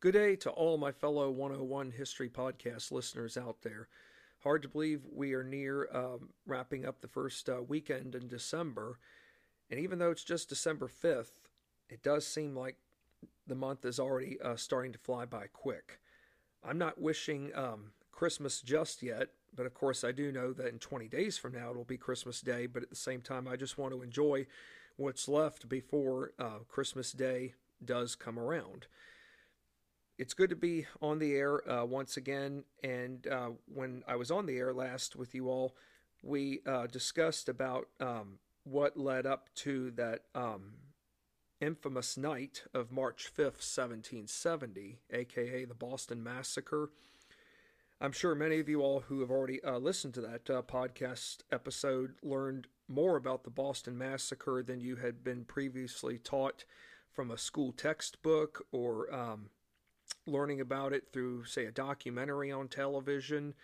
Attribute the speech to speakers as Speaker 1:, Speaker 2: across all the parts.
Speaker 1: Good day to all my fellow 101 History Podcast listeners out there. Hard to believe we are near um, wrapping up the first uh, weekend in December. And even though it's just December 5th, it does seem like the month is already uh, starting to fly by quick. I'm not wishing um, Christmas just yet, but of course, I do know that in 20 days from now it'll be Christmas Day. But at the same time, I just want to enjoy what's left before uh, Christmas Day does come around it's good to be on the air uh, once again. And uh, when I was on the air last with you all, we uh, discussed about um, what led up to that um, infamous night of March 5th, 1770, aka the Boston Massacre. I'm sure many of you all who have already uh, listened to that uh, podcast episode learned more about the Boston Massacre than you had been previously taught from a school textbook or um, learning about it through, say, a documentary on television.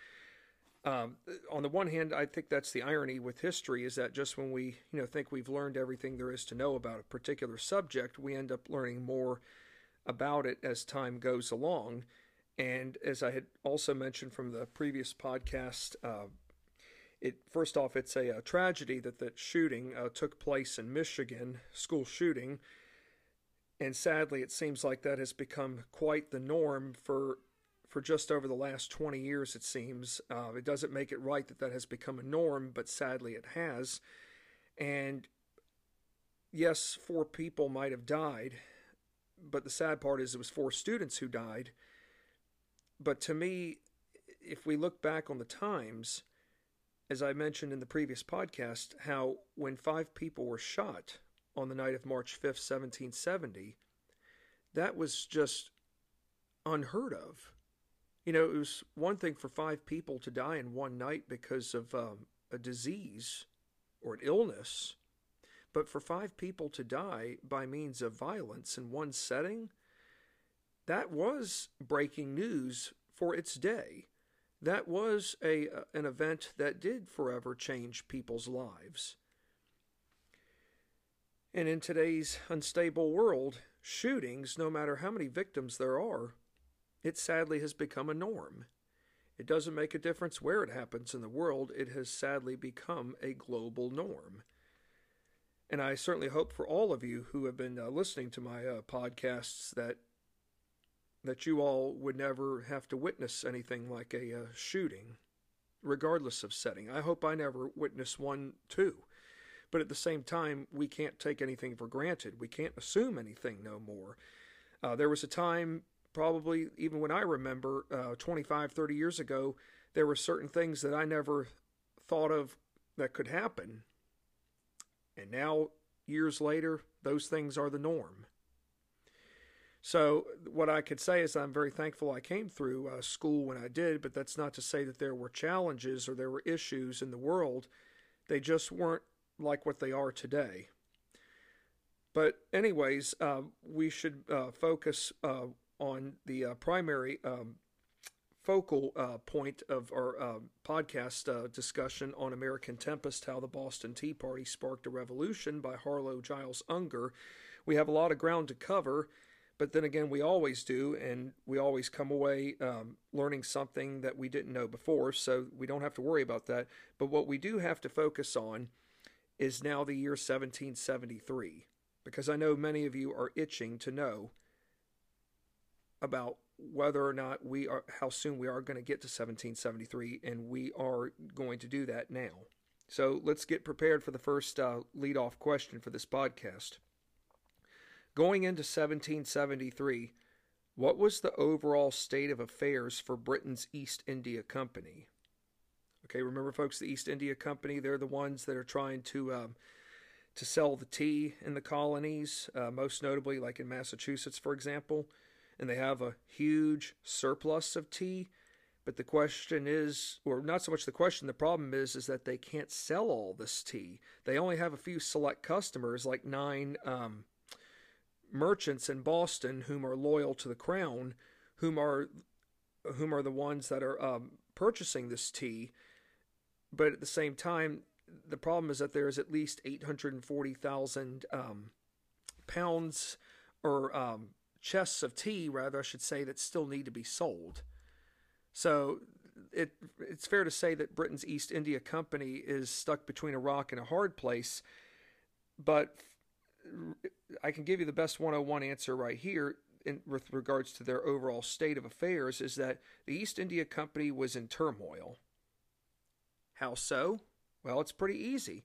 Speaker 1: Um, on the one hand, I think that's the irony with history is that just when we, you know, think we've learned everything there is to know about a particular subject, we end up learning more about it as time goes along. And as I had also mentioned from the previous podcast, uh, it first off, it's a, a, tragedy that that shooting uh, took place in Michigan, school shooting, and sadly, it seems like that has become quite the norm for for just over the last 20 years. It seems uh, it doesn't make it right that that has become a norm, but sadly, it has. And yes, four people might have died, but the sad part is it was four students who died. But to me, if we look back on the times, as I mentioned in the previous podcast, how when five people were shot on the night of March 5th, 1770, that was just unheard of. You know, it was one thing for five people to die in one night because of um, a disease or an illness, but for five people to die by means of violence in one setting, that was breaking news for its day. That was a an event that did forever change people's lives. And in today's unstable world, shootings, no matter how many victims there are, it sadly has become a norm. It doesn't make a difference where it happens in the world, it has sadly become a global norm. And I certainly hope for all of you who have been uh, listening to my uh, podcasts that that you all would never have to witness anything like a uh, shooting, regardless of setting. I hope I never witness one too. But at the same time, we can't take anything for granted. We can't assume anything no more. Uh, there was a time, probably even when I remember, uh, 25, 30 years ago, there were certain things that I never thought of that could happen. And now, years later, those things are the norm. So, what I could say is I'm very thankful I came through uh, school when I did, but that's not to say that there were challenges or there were issues in the world. They just weren't like what they are today. But, anyways, uh, we should uh, focus uh, on the uh, primary um, focal uh, point of our uh, podcast discussion on American Tempest How the Boston Tea Party Sparked a Revolution by Harlow Giles Unger. We have a lot of ground to cover, but then again, we always do, and we always come away um, learning something that we didn't know before, so we don't have to worry about that. But what we do have to focus on is now the year 1773, because I know many of you are itching to know about whether or not we are, how soon we are going to get to 1773, and we are going to do that now. So let's get prepared for the first uh, lead off question for this podcast. Going into 1773, what was the overall state of affairs for Britain's East India Company? Okay, remember, folks, the East India Company, they're the ones that are trying to. Um, to sell the tea in the colonies, uh, most notably like in Massachusetts, for example, and they have a huge surplus of tea. But the question is, or not so much the question, the problem is, is that they can't sell all this tea. They only have a few select customers, like nine um, merchants in Boston, whom are loyal to the crown, whom are whom are the ones that are um, purchasing this tea but at the same time, the problem is that there is at least 840,000 um, pounds or um, chests of tea, rather, I should say, that still need to be sold. So it it's fair to say that Britain's East India Company is stuck between a rock and a hard place. But I can give you the best 101 answer right here in, with regards to their overall state of affairs is that the East India Company was in turmoil. How so? Well, it's pretty easy.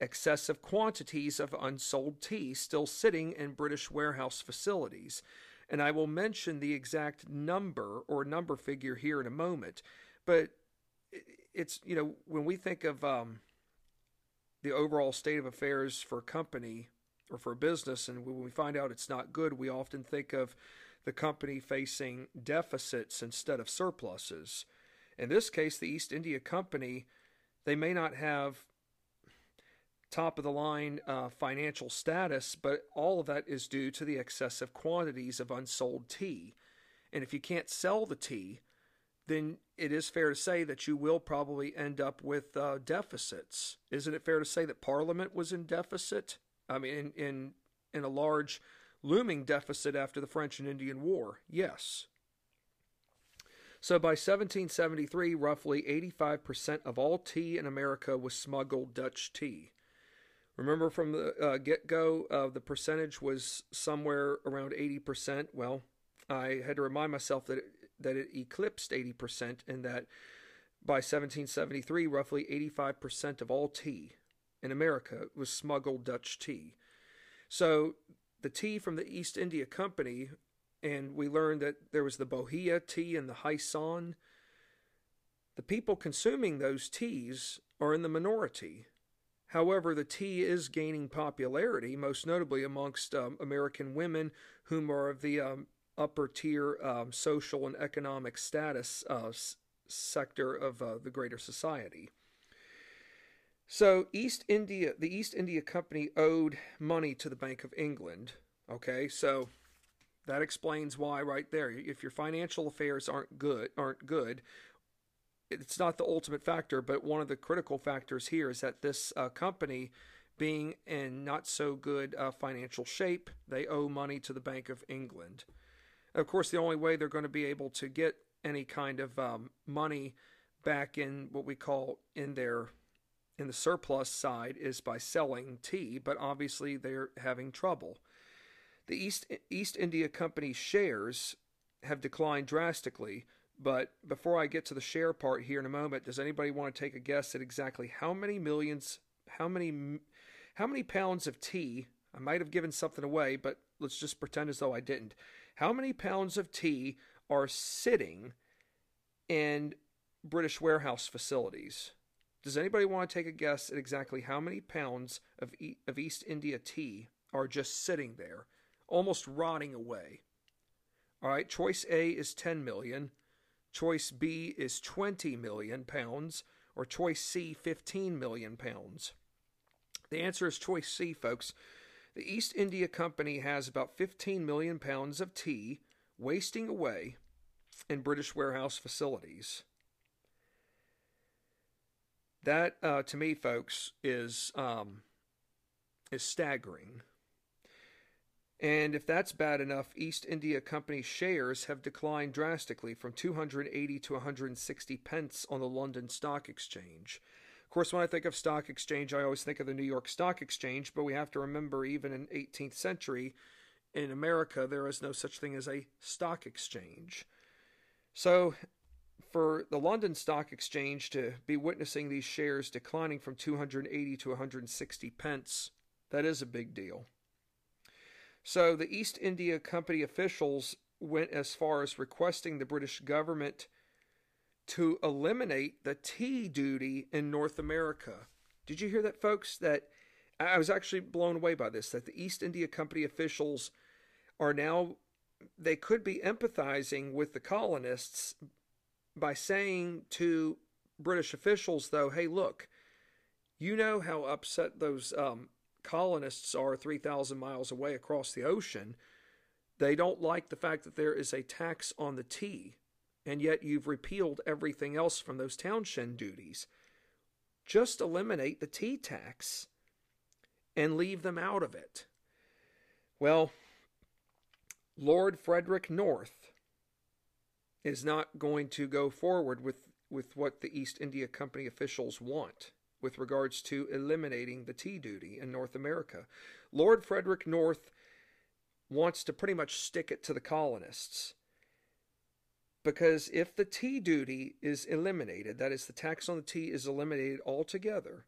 Speaker 1: Excessive quantities of unsold tea still sitting in British warehouse facilities. And I will mention the exact number or number figure here in a moment. But it's, you know, when we think of um, the overall state of affairs for a company or for a business, and when we find out it's not good, we often think of the company facing deficits instead of surpluses. In this case, the East India Company, they may not have top of the line uh, financial status, but all of that is due to the excessive quantities of unsold tea. And if you can't sell the tea, then it is fair to say that you will probably end up with uh, deficits. Isn't it fair to say that Parliament was in deficit? I mean, in, in in a large looming deficit after the French and Indian War. Yes. So by 1773, roughly 85% of all tea in America was smuggled Dutch tea. Remember from the uh, get go, uh, the percentage was somewhere around 80%. Well, I had to remind myself that it, that it eclipsed 80% and that by 1773, roughly 85% of all tea in America was smuggled Dutch tea. So the tea from the East India Company and we learned that there was the Bohea tea and the Hyson. The people consuming those teas are in the minority. However, the tea is gaining popularity, most notably amongst um, American women whom are of the um, upper tier um, social and economic status uh, s- sector of uh, the greater society. So, East India, the East India Company owed money to the Bank of England. Okay, so that explains why right there. If your financial affairs aren't good, aren't good, it's not the ultimate factor, but one of the critical factors here is that this uh, company, being in not so good uh, financial shape, they owe money to the Bank of England. Of course, the only way they're going to be able to get any kind of um, money back in what we call in their in the surplus side is by selling tea, but obviously they're having trouble. The East, East India Company shares have declined drastically, but before I get to the share part here in a moment, does anybody want to take a guess at exactly how many millions, how many, how many pounds of tea? I might have given something away, but let's just pretend as though I didn't. How many pounds of tea are sitting in British warehouse facilities? Does anybody want to take a guess at exactly how many pounds of, e- of East India tea are just sitting there? Almost rotting away. All right, choice A is 10 million, choice B is 20 million pounds, or choice C 15 million pounds. The answer is choice C, folks. The East India Company has about 15 million pounds of tea wasting away in British warehouse facilities. That, uh, to me, folks, is um, is staggering. And if that's bad enough, East India Company shares have declined drastically from 280 to 160 pence on the London Stock Exchange. Of course, when I think of stock exchange, I always think of the New York Stock Exchange, but we have to remember even in 18th century in America there is no such thing as a stock exchange. So, for the London Stock Exchange to be witnessing these shares declining from 280 to 160 pence, that is a big deal. So the East India Company officials went as far as requesting the British government to eliminate the tea duty in North America. Did you hear that, folks? That I was actually blown away by this that the East India Company officials are now, they could be empathizing with the colonists by saying to British officials, though, hey, look, you know how upset those um, colonists are 3,000 miles away across the ocean, they don't like the fact that there is a tax on the tea, and yet you've repealed everything else from those townshend duties. Just eliminate the tea tax and leave them out of it. Well, Lord Frederick North is not going to go forward with, with what the East India Company officials want with regards to eliminating the tea duty in North America. Lord Frederick North wants to pretty much stick it to the colonists. Because if the tea duty is eliminated, that is, the tax on the tea is eliminated altogether,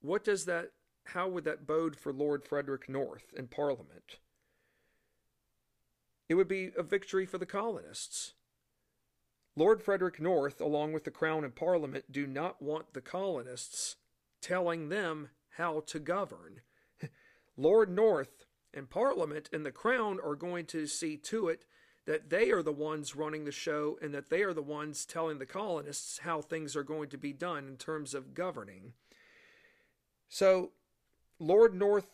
Speaker 1: what does that, how would that bode for Lord Frederick North in Parliament? It would be a victory for the colonists. Lord Frederick North, along with the Crown and Parliament, do not want the colonists telling them how to govern. Lord North and Parliament and the Crown are going to see to it that they are the ones running the show and that they are the ones telling the colonists how things are going to be done in terms of governing. So, Lord North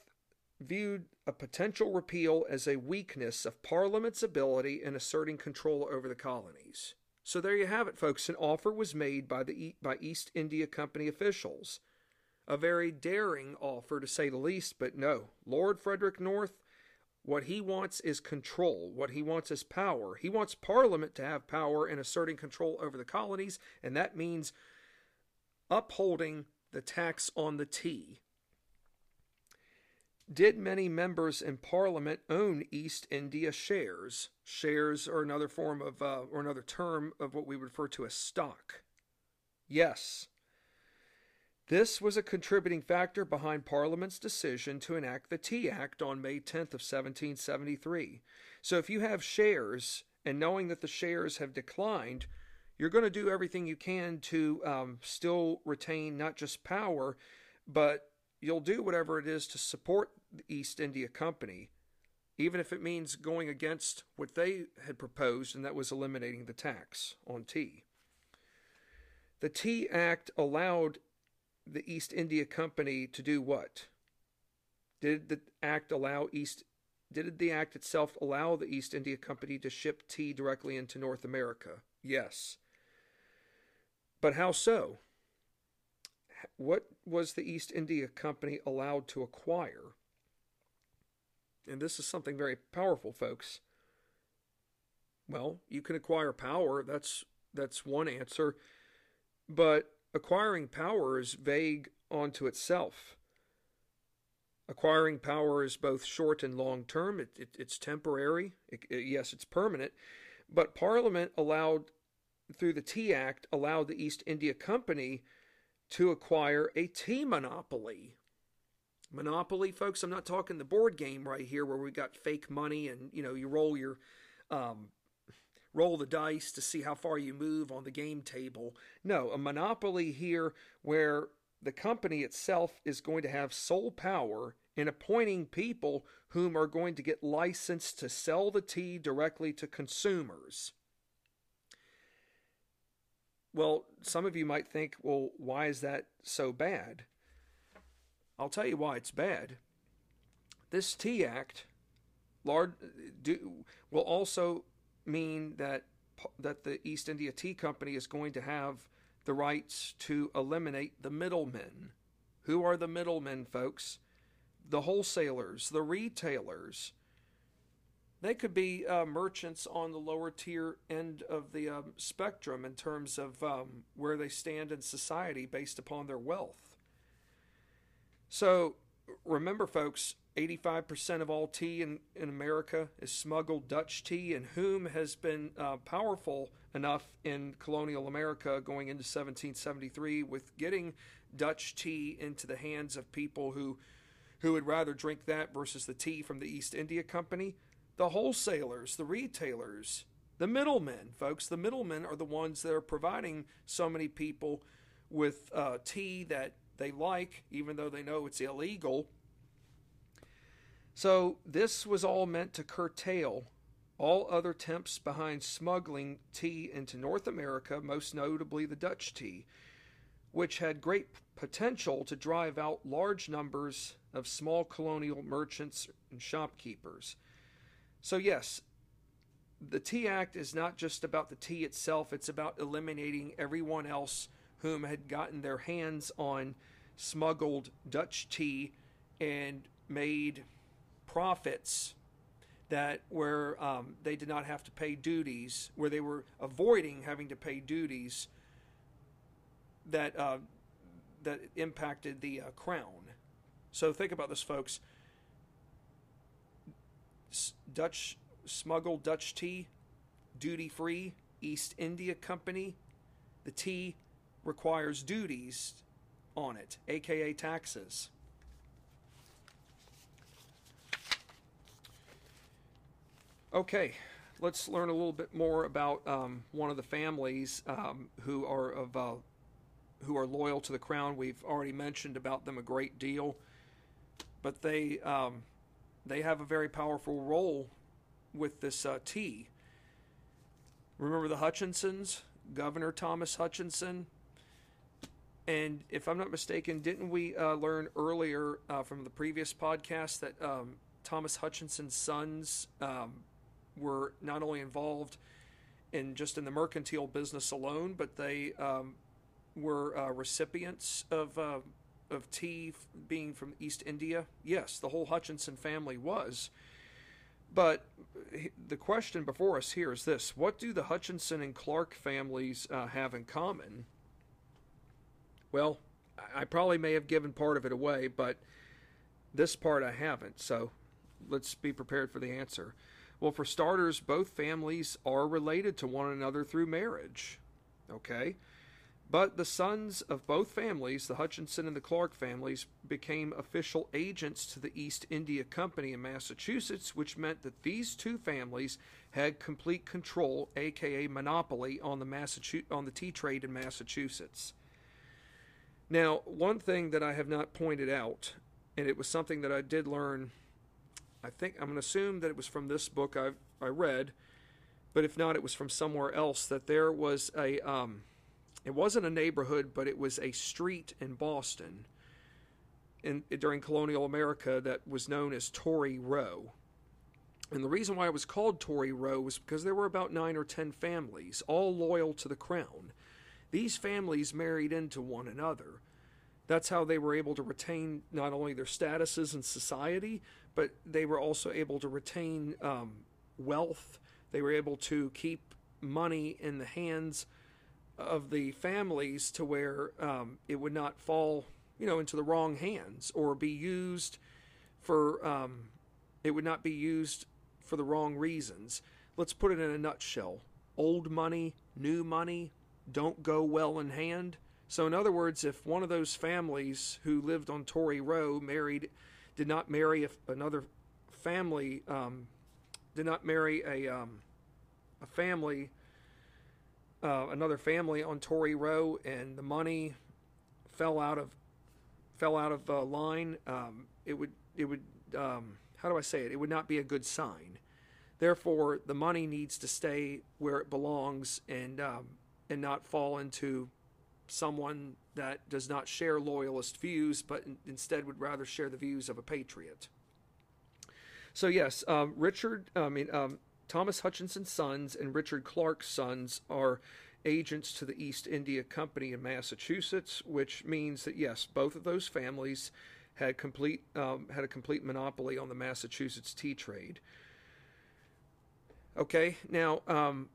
Speaker 1: viewed a potential repeal as a weakness of Parliament's ability in asserting control over the colonies. So there you have it, folks. An offer was made by the by East India Company officials. A very daring offer, to say the least, but no. Lord Frederick North, what he wants is control. What he wants is power. He wants Parliament to have power in asserting control over the colonies, and that means upholding the tax on the tea. Did many members in Parliament own East India shares? Shares are another form of, uh, or another term of what we refer to as stock. Yes. This was a contributing factor behind Parliament's decision to enact the Tea Act on May 10th of 1773. So if you have shares, and knowing that the shares have declined, you're going to do everything you can to um, still retain not just power, but you'll do whatever it is to support the East India Company, even if it means going against what they had proposed, and that was eliminating the tax on tea. The Tea Act allowed the East India Company to do what? Did the act allow East did the act itself allow the East India Company to ship tea directly into North America? Yes. But how so? What was the East India Company allowed to acquire? And this is something very powerful, folks. Well, you can acquire power. That's that's one answer. But acquiring power is vague onto itself. Acquiring power is both short and long term. It, it, it's temporary. It, yes, it's permanent. But Parliament allowed, through the Tea Act, allowed the East India Company to acquire a tea monopoly. Monopoly, folks, I'm not talking the board game right here where we got fake money and you know you roll your um, roll the dice to see how far you move on the game table. No, a monopoly here where the company itself is going to have sole power in appointing people whom are going to get licensed to sell the tea directly to consumers. Well, some of you might think, well, why is that so bad? I'll tell you why it's bad. This Tea Act do, will also mean that that the East India Tea Company is going to have the rights to eliminate the middlemen. Who are the middlemen, folks? The wholesalers, the retailers, they could be uh, merchants on the lower tier end of the um, spectrum in terms of um, where they stand in society based upon their wealth. So remember, folks, 85% of all tea in, in America is smuggled Dutch tea, and whom has been uh, powerful enough in colonial America going into 1773 with getting Dutch tea into the hands of people who who would rather drink that versus the tea from the East India Company the wholesalers, the retailers, the middlemen, folks. The middlemen are the ones that are providing so many people with uh, tea that they like, even though they know it's illegal. So, this was all meant to curtail all other attempts behind smuggling tea into North America, most notably the Dutch tea, which had great potential to drive out large numbers of small colonial merchants and shopkeepers. So, yes, the Tea Act is not just about the tea itself, it's about eliminating everyone else whom had gotten their hands on smuggled Dutch tea and made profits that where um, they did not have to pay duties, where they were avoiding having to pay duties that uh, that impacted the uh, crown. So think about this, folks. Dutch smuggled Dutch tea, duty free, East India Company. The tea requires duties on it, aka taxes. Okay, let's learn a little bit more about um, one of the families um, who are of uh, who are loyal to the crown. We've already mentioned about them a great deal, but they um, they have a very powerful role with this uh, tea. Remember the Hutchinsons, Governor Thomas Hutchinson, and if I'm not mistaken, didn't we uh, learn earlier uh, from the previous podcast that um, Thomas Hutchinson's sons um, were not only involved in just in the mercantile business alone, but they um, were uh, recipients of uh, of tea being from East India. Yes, the whole Hutchinson family was. But the question before us here is this: What do the Hutchinson and Clarke families uh, have in common? Well, I probably may have given part of it away, but this part I haven't. So let's be prepared for the answer. Well, for starters, both families are related to one another through marriage. Okay? But the sons of both families, the Hutchinson and the Clarke families, became official agents to the East India Company in Massachusetts, which meant that these two families had complete control, aka monopoly, on the Massachusetts on the tea trade in Massachusetts. Now, one thing that I have not pointed out, and it was something that I did learn I think I'm going to assume that it was from this book I I read, but if not, it was from somewhere else. That there was a um, it wasn't a neighborhood, but it was a street in Boston, in during colonial America that was known as Tory Row. And the reason why it was called Tory Row was because there were about nine or ten families, all loyal to the crown. These families married into one another. That's how they were able to retain not only their statuses in society, but they were also able to retain um, wealth. They were able to keep money in the hands of the families to where um, it would not fall, you know, into the wrong hands or be used for. Um, it would not be used for the wrong reasons. Let's put it in a nutshell: old money, new money, don't go well in hand. So, in other words, if one of those families who lived on Tory Row married did not marry a, another family, um, did not marry a, um, a family, uh, another family on Tory Row, and the money fell out of fell out of uh, line. Um, it would it would um, how do I say it? It would not be a good sign. Therefore, the money needs to stay where it belongs and um, and not fall into someone that does not share loyalist views, but in, instead would rather share the views of a patriot. So yes, um, Richard, I mean um, Thomas Hutchinson's sons and Richard Clarke's sons are agents to the East India Company in Massachusetts, which means that yes, both of those families had complete um, had a complete monopoly on the Massachusetts tea trade. Okay, now um,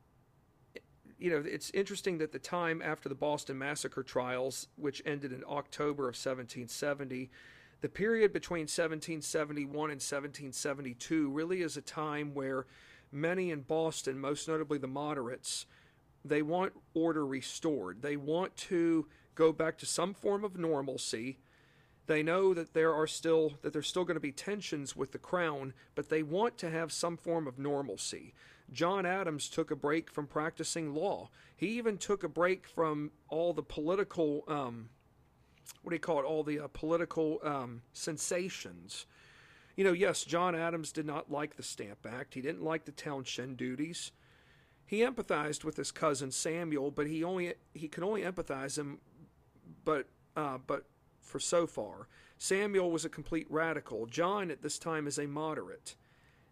Speaker 1: you know, it's interesting that the time after the Boston Massacre trials, which ended in October of 1770, the period between 1771 and 1772 really is a time where many in Boston, most notably the moderates, they want order restored. They want to go back to some form of normalcy. They know that there are still that there's still going to be tensions with the crown, but they want to have some form of normalcy. John Adams took a break from practicing law. He even took a break from all the political, um, what do you call it, all the uh, political um, sensations. You know, yes, John Adams did not like the Stamp Act. He didn't like the townshend duties. He empathized with his cousin Samuel, but he only he could only empathize him, but uh, but for so far. Samuel was a complete radical. John at this time is a moderate.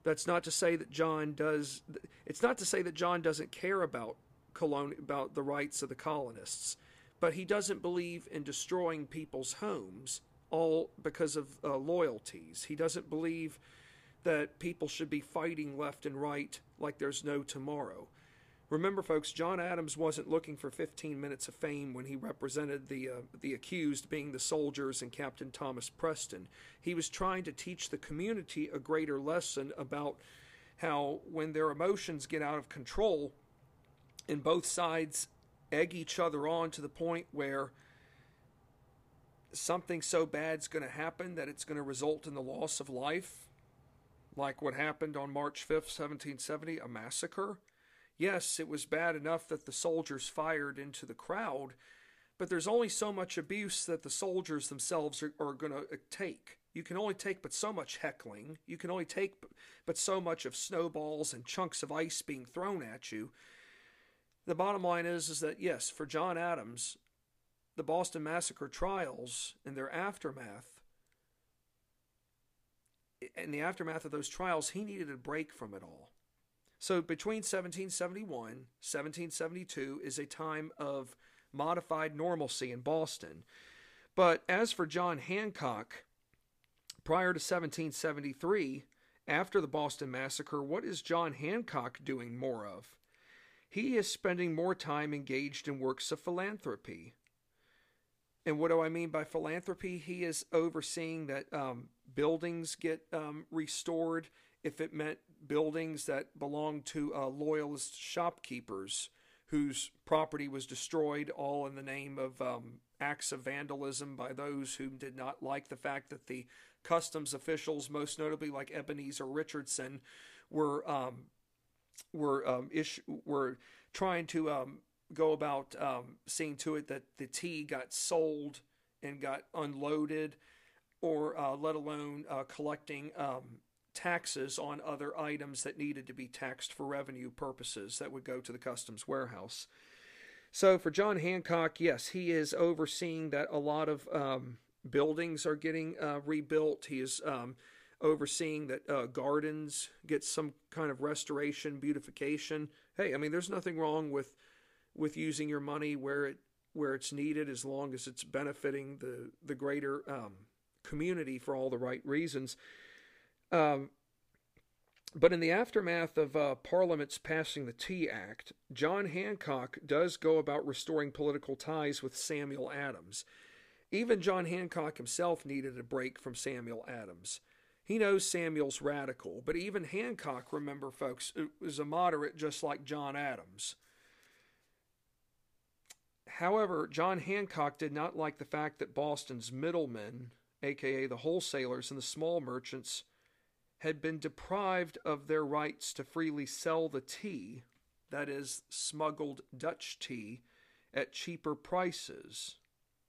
Speaker 1: That's not to say that John does. It's not to say that John doesn't care about colon about the rights of the colonists, but he doesn't believe in destroying people's homes all because of uh, loyalties. He doesn't believe that people should be fighting left and right like there's no tomorrow. Remember, folks, John Adams wasn't looking for 15 minutes of fame when he represented the uh, the accused, being the soldiers and Captain Thomas Preston. He was trying to teach the community a greater lesson about how when their emotions get out of control, and both sides egg each other on to the point where something so bad's going to happen that it's going to result in the loss of life, like what happened on March 5th, 1770, a massacre Yes, it was bad enough that the soldiers fired into the crowd, but there's only so much abuse that the soldiers themselves are, are going to uh, take. You can only take but so much heckling. You can only take but so much of snowballs and chunks of ice being thrown at you. The bottom line is, is that yes, for John Adams, the Boston Massacre trials and their aftermath, in the aftermath of those trials, he needed a break from it all. So between 1771 1772 is a time of modified normalcy in Boston. But as for John Hancock, prior to 1773, after the Boston Massacre, what is John Hancock doing more of? He is spending more time engaged in works of philanthropy. And what do I mean by philanthropy? He is overseeing that um, buildings get um, restored if it meant buildings that belonged to uh, loyalist shopkeepers whose property was destroyed, all in the name of um, acts of vandalism by those who did not like the fact that the customs officials, most notably like Ebenezer Richardson, were um, were um, ish- were trying to um, go about um, seeing to it that the tea got sold and got unloaded, or uh, let alone uh, collecting um, taxes on other items that needed to be taxed for revenue purposes that would go to the customs warehouse. So for John Hancock, yes, he is overseeing that a lot of um, buildings are getting uh, rebuilt. He is um, overseeing that uh, gardens get some kind of restoration, beautification. Hey, I mean, there's nothing wrong with with using your money where it where it's needed, as long as it's benefiting the the greater um, community for all the right reasons. Um, but in the aftermath of uh, Parliament's passing the Tea Act, John Hancock does go about restoring political ties with Samuel Adams. Even John Hancock himself needed a break from Samuel Adams. He knows Samuel's radical, but even Hancock, remember, folks, was a moderate just like John Adams. However, John Hancock did not like the fact that Boston's middlemen, aka the wholesalers and the small merchants, had been deprived of their rights to freely sell the tea, that is, smuggled Dutch tea, at cheaper prices,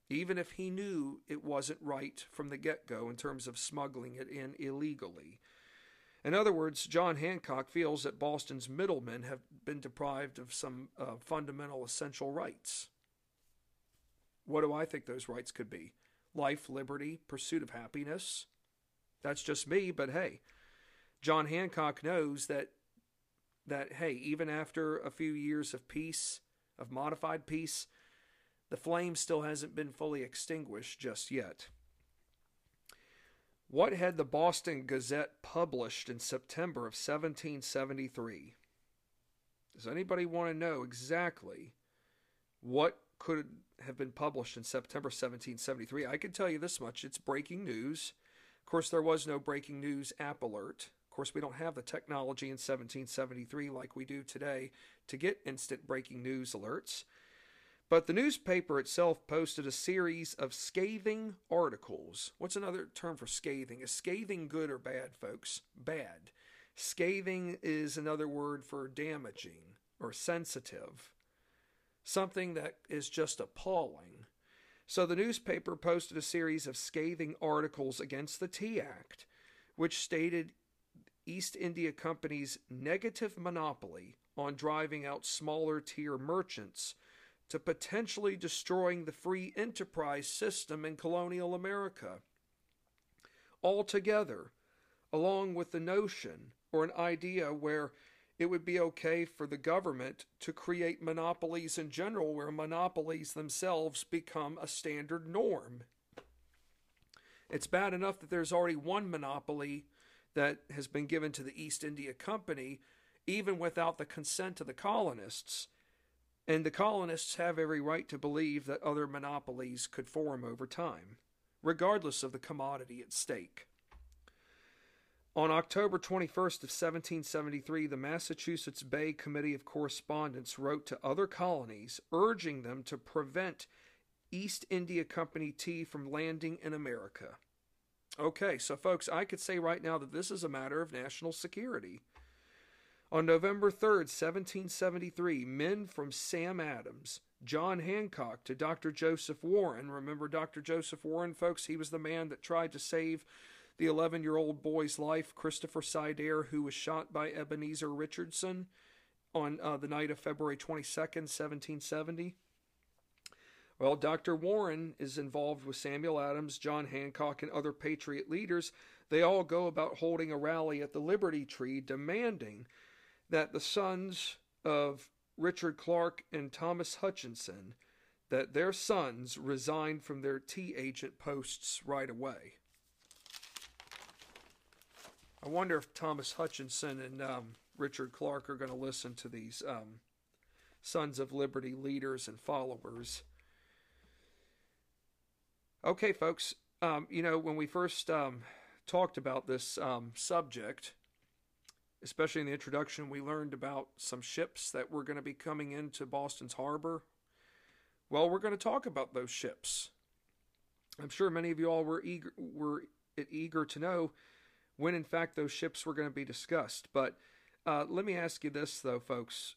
Speaker 1: even if he knew it wasn't right from the get go in terms of smuggling it in illegally. In other words, John Hancock feels that Boston's middlemen have been deprived of some uh, fundamental essential rights. What do I think those rights could be? Life, liberty, pursuit of happiness? That's just me, but hey, John Hancock knows that that hey, even after a few years of peace, of modified peace, the flame still hasn't been fully extinguished just yet. What had the Boston Gazette published in September of 1773? Does anybody want to know exactly what could have been published in September 1773? I can tell you this much it's breaking news. Of course, there was no breaking news app alert Of course, we don't have the technology in 1773 like we do today to get instant breaking news alerts. But the newspaper itself posted a series of scathing articles. What's another term for scathing? Is scathing good or bad, folks? Bad. Scathing is another word for damaging or sensitive. Something that is just appalling. So the newspaper posted a series of scathing articles against the Tea Act, which stated East India Company's negative monopoly on driving out smaller tier merchants to potentially destroying the free enterprise system in colonial America. Altogether, along with the notion or an idea where it would be okay for the government to create monopolies in general, where monopolies themselves become a standard norm. It's bad enough that there's already one monopoly that has been given to the East India Company, even without the consent of the colonists. And the colonists have every right to believe that other monopolies could form over time, regardless of the commodity at stake. On October 21st of 1773, the Massachusetts Bay Committee of Correspondence wrote to other colonies urging them to prevent East India Company tea from landing in America. Okay, so folks, I could say right now that this is a matter of national security. On November 3rd, 1773, men from Sam Adams, John Hancock to Dr. Joseph Warren. Remember Dr. Joseph Warren, folks? He was the man that tried to save the 11 year old boy's life, Christopher Sider, who was shot by Ebenezer Richardson on uh, the night of February 22nd, 1770. Well, Dr. Warren is involved with Samuel Adams, John Hancock, and other Patriot leaders. They all go about holding a rally at the Liberty Tree demanding that the sons of Richard Clarke and Thomas Hutchinson that their sons resign from their tea agent posts right away. I wonder if Thomas Hutchinson and um, Richard Clarke are going to listen to these um, Sons of Liberty leaders and followers. Okay, folks, um, you know, when we first um, talked about this um, subject, especially in the introduction, we learned about some ships that were going to be coming into Boston's harbor. Well, we're going to talk about those ships. I'm sure many of you all were eager were eager to know when in fact those ships were going to be discussed. But uh, let me ask you this though, folks.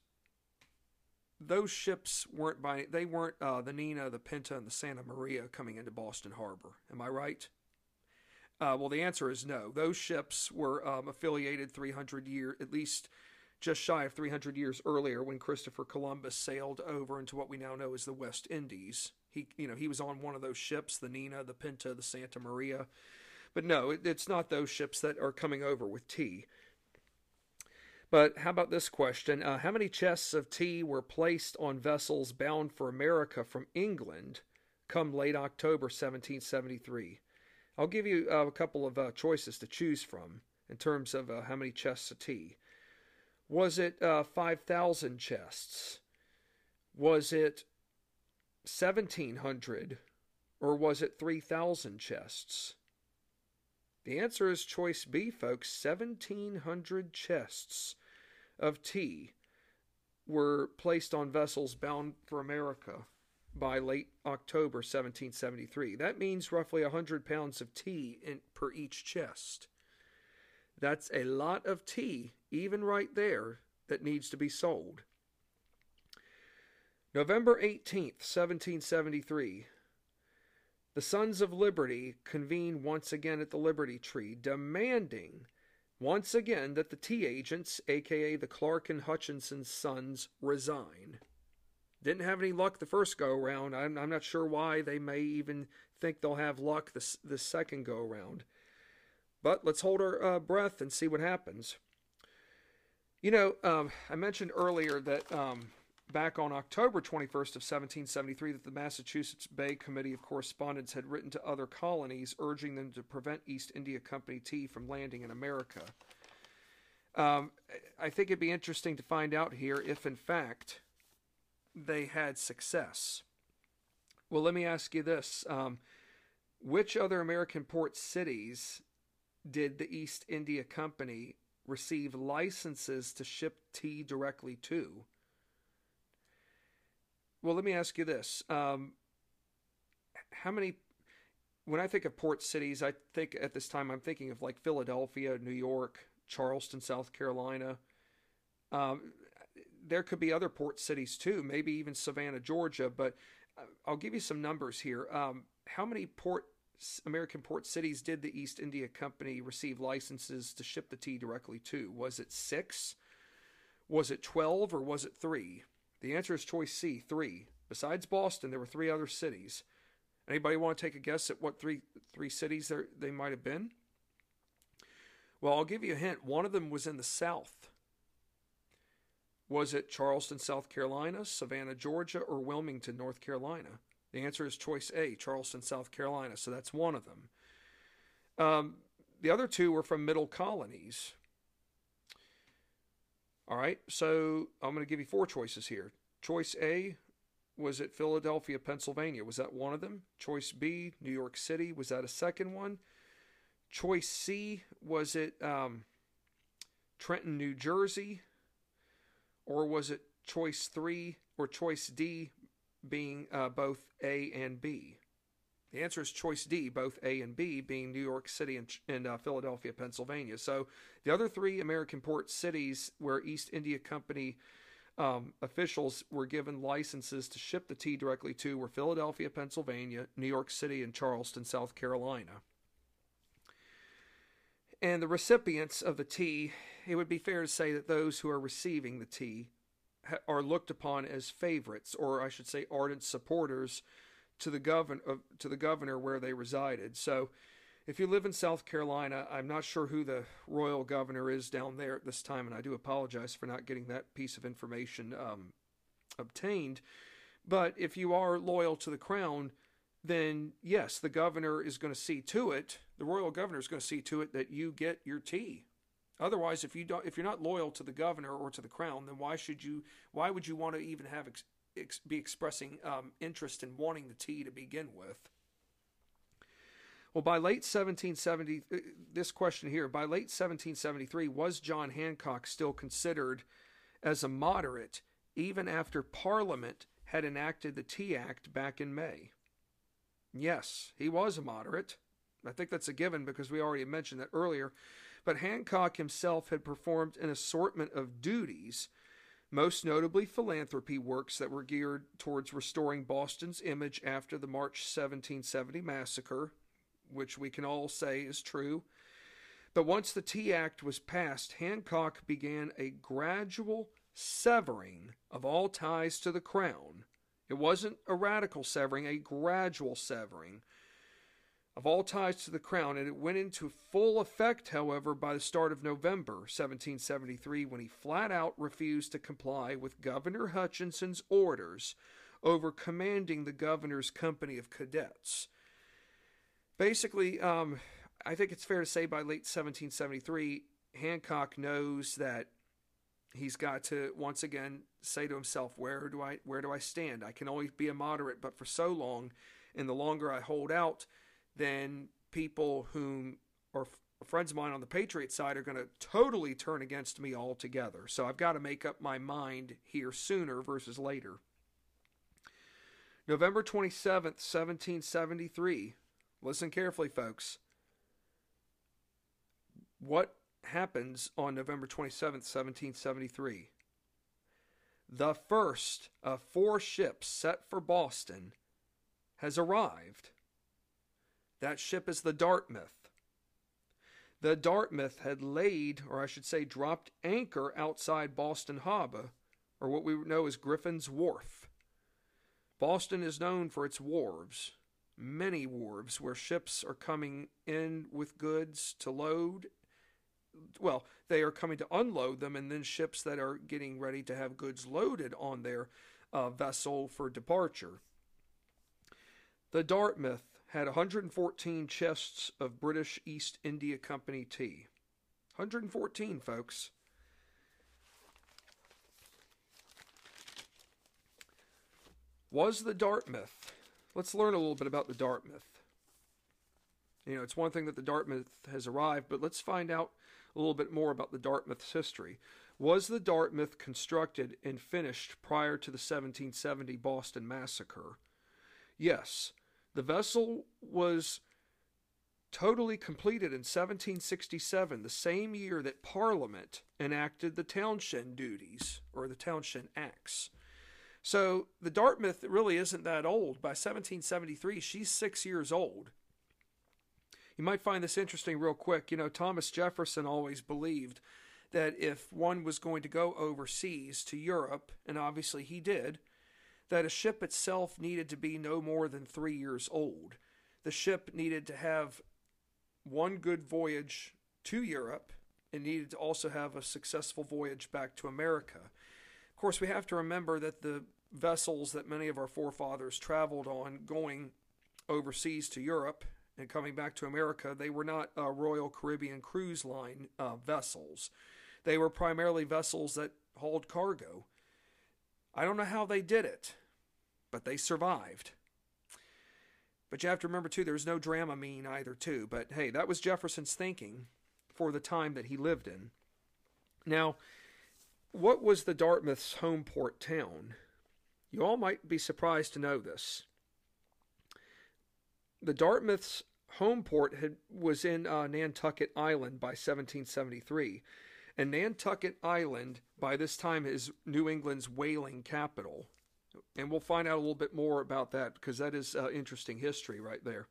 Speaker 1: Those ships weren't by they weren't uh, the Nina, the Pinta, and the Santa Maria coming into Boston Harbor. Am I right? Uh, well, the answer is no. Those ships were um, affiliated 300 year, at least just shy of 300 years earlier, when Christopher Columbus sailed over into what we now know as the West Indies. He, you know, he was on one of those ships, the Nina, the Pinta, the Santa Maria. But no, it, it's not those ships that are coming over with tea. But how about this question? Uh, how many chests of tea were placed on vessels bound for America from England come late October 1773? I'll give you uh, a couple of uh, choices to choose from in terms of uh, how many chests of tea. Was it uh, 5,000 chests? Was it 1,700? Or was it 3,000 chests? The answer is choice B, folks 1,700 chests of tea were placed on vessels bound for America by late October 1773. That means roughly 100 pounds of tea in, per each chest. That's a lot of tea, even right there, that needs to be sold. November 18th, 1773, the Sons of Liberty convene once again at the Liberty Tree, demanding once again that the tea agents, aka the Clarke and Hutchinson sons, resign. Didn't have any luck the first go around. I'm, I'm not sure why they may even think they'll have luck this, the second go around. But let's hold our uh, breath and see what happens. You know, um, I mentioned earlier that um, back on October 21st of 1773 that the Massachusetts Bay Committee of Correspondence had written to other colonies urging them to prevent East India Company tea from landing in America. Um, I think it'd be interesting to find out here if, in fact, they had success. Well, let me ask you this: um, Which other American port cities did the East India Company receive licenses to ship tea directly to? Well, let me ask you this. Um, how many, when I think of port cities, I think at this time I'm thinking of like Philadelphia, New York, Charleston, South Carolina. Um, there could be other port cities too, maybe even Savannah, Georgia, but uh, I'll give you some numbers here. Um, how many port American port cities did the East India Company receive licenses to ship the tea directly to? Was it six? Was it 12 or was it three? The answer is choice C, three. Besides Boston, there were three other cities. Anybody want to take a guess at what three three cities there they might have been? Well, I'll give you a hint. One of them was in the South. Was it Charleston, South Carolina, Savannah, Georgia, or Wilmington, North Carolina? The answer is choice A, Charleston, South Carolina. So that's one of them. Um, the other two were from middle colonies. All right, so I'm going to give you four choices here. Choice A was it Philadelphia, Pennsylvania? Was that one of them? Choice B, New York City. Was that a second one? Choice C, was it um, Trenton, New Jersey? Or was it choice three or choice D being uh, both A and B? The answer is choice D, both A and B, being New York City and, and uh, Philadelphia, Pennsylvania. So the other three American port cities where East India Company um, officials were given licenses to ship the tea directly to were Philadelphia, Pennsylvania, New York City, and Charleston, South Carolina. And the recipients of the tea, it would be fair to say that those who are receiving the tea are looked upon as favorites, or I should say, ardent supporters to the governor to the governor where they resided. So, if you live in South Carolina, I'm not sure who the royal governor is down there at this time, and I do apologize for not getting that piece of information um, obtained. But if you are loyal to the crown, then yes, the governor is going to see to it. The royal governor is going to see to it that you get your tea. Otherwise, if you don't, if you're not loyal to the governor or to the crown, then why should you? Why would you want to even have ex, ex, be expressing um, interest in wanting the tea to begin with? Well, by late 1770, uh, this question here, by late 1773, was John Hancock still considered as a moderate even after Parliament had enacted the Tea Act back in May? Yes, he was a moderate. I think that's a given because we already mentioned that earlier. But Hancock himself had performed an assortment of duties, most notably philanthropy works that were geared towards restoring Boston's image after the March 1770 massacre, which we can all say is true. But once the Tea Act was passed, Hancock began a gradual severing of all ties to the crown. It wasn't a radical severing, a gradual severing of all ties to the crown, and it went into full effect, however, by the start of November 1773 when he flat out refused to comply with Governor Hutchinson's orders over commanding the governor's company of cadets basically, um, I think it's fair to say by late 1773, Hancock knows that he's got to once again say to himself, "Where do I where do I stand? I can always be a moderate, but for so long, and the longer I hold out, then people whom are friends of mine on the Patriot side are going to totally turn against me altogether. So I've got to make up my mind here sooner versus later." November 27th, 1773, Listen carefully, folks. What happens on November 27th, 1773? The first of four ships set for Boston has arrived. That ship is the Dartmouth. The Dartmouth had laid, or I should say, dropped anchor outside Boston Harbor, or what we know as Griffin's Wharf. Boston is known for its wharves many wharves where ships are coming in with goods to load. Well, they are coming to unload them, and then ships that are getting ready to have goods loaded on their uh, vessel for departure. The Dartmouth had 114 chests of British East India Company tea. 114, folks. Was the Dartmouth let's learn a little bit about the Dartmouth. You know, it's one thing that the Dartmouth has arrived, but let's find out a little bit more about the Dartmouth's history. Was the Dartmouth constructed and finished prior to the 1770 Boston Massacre? Yes. The vessel was totally completed in 1767, the same year that Parliament enacted the Townshend duties, or the Townshend Acts. So the Dartmouth really isn't that old. By 1773, she's six years old. You might find this interesting, real quick. You know, Thomas Jefferson always believed that if one was going to go overseas to Europe, and obviously he did, that a ship itself needed to be no more than three years old. The ship needed to have one good voyage to Europe and needed to also have a successful voyage back to America Of course, we have to remember that the vessels that many of our forefathers traveled on going overseas to Europe and coming back to America, they were not uh, Royal Caribbean Cruise Line uh, vessels. They were primarily vessels that hauled cargo. I don't know how they did it, but they survived. But you have to remember, too, there's no Dramamine either, too. But hey, that was Jefferson's thinking for the time that he lived in. Now, what was the Dartmouth's home port town? You all might be surprised to know this. The Dartmouth's home port had, was in uh, Nantucket Island by 1773, and Nantucket Island by this time is New England's whaling capital. And we'll find out a little bit more about that because that is uh, interesting history right there.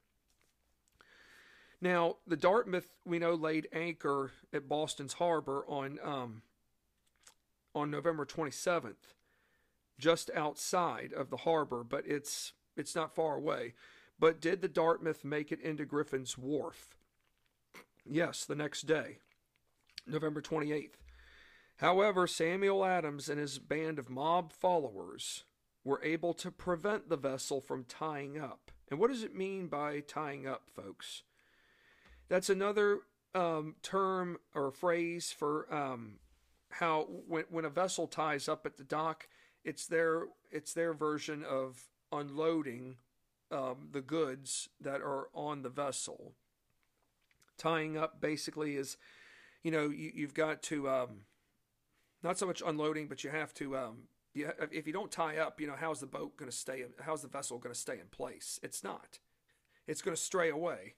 Speaker 1: Now, the Dartmouth, we know, laid anchor at Boston's harbor on um, on November 27th, just outside of the harbor, but it's it's not far away. But did the Dartmouth make it into Griffin's Wharf? Yes, the next day, November 28th. However, Samuel Adams and his band of mob followers were able to prevent the vessel from tying up. And what does it mean by tying up, folks? That's another um, term or phrase for um, how when, when a vessel ties up at the dock, it's their it's their version of unloading um, the goods that are on the vessel. Tying up basically is, you know, you, you've got to um, not so much unloading, but you have to um, you, if you don't tie up, you know, how's the boat going to stay? How's the vessel going to stay in place? It's not. It's going to stray away.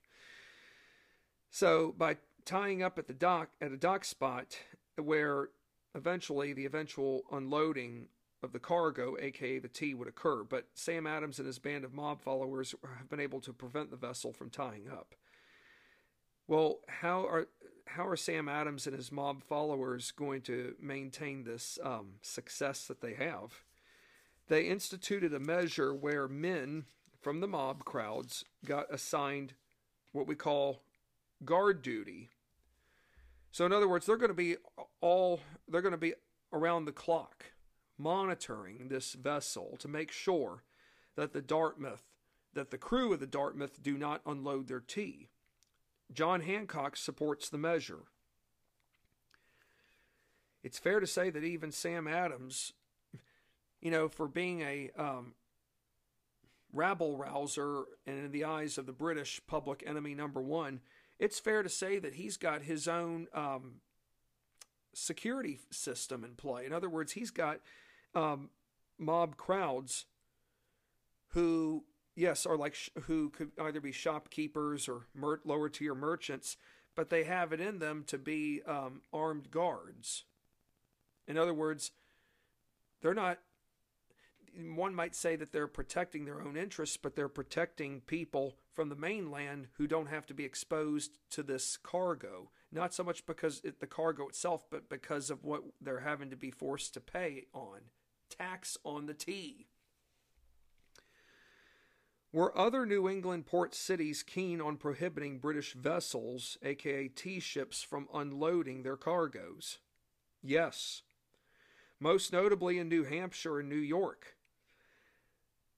Speaker 1: So by tying up at the dock at a dock spot where eventually the eventual unloading of the cargo, aka the tea, would occur. But Sam Adams and his band of mob followers have been able to prevent the vessel from tying up. Well, how are how are Sam Adams and his mob followers going to maintain this um, success that they have? They instituted a measure where men from the mob crowds got assigned what we call guard duty. So, in other words, they're going to be all they're going to be around the clock monitoring this vessel to make sure that the Dartmouth, that the crew of the Dartmouth do not unload their tea. John Hancock supports the measure. It's fair to say that even Sam Adams, you know, for being a um, rabble rouser and in the eyes of the British public enemy number one, it's fair to say that he's got his own um, security system in play. In other words, he's got um, mob crowds who, yes, are like sh- who could either be shopkeepers or mer- lower tier merchants, but they have it in them to be um, armed guards. In other words, they're not. One might say that they're protecting their own interests, but they're protecting people from the mainland who don't have to be exposed to this cargo not so much because it, the cargo itself, but because of what they're having to be forced to pay on tax on the tea. Were other New England port cities keen on prohibiting British vessels, aka tea ships, from unloading their cargoes? Yes. Most notably in New Hampshire and New York.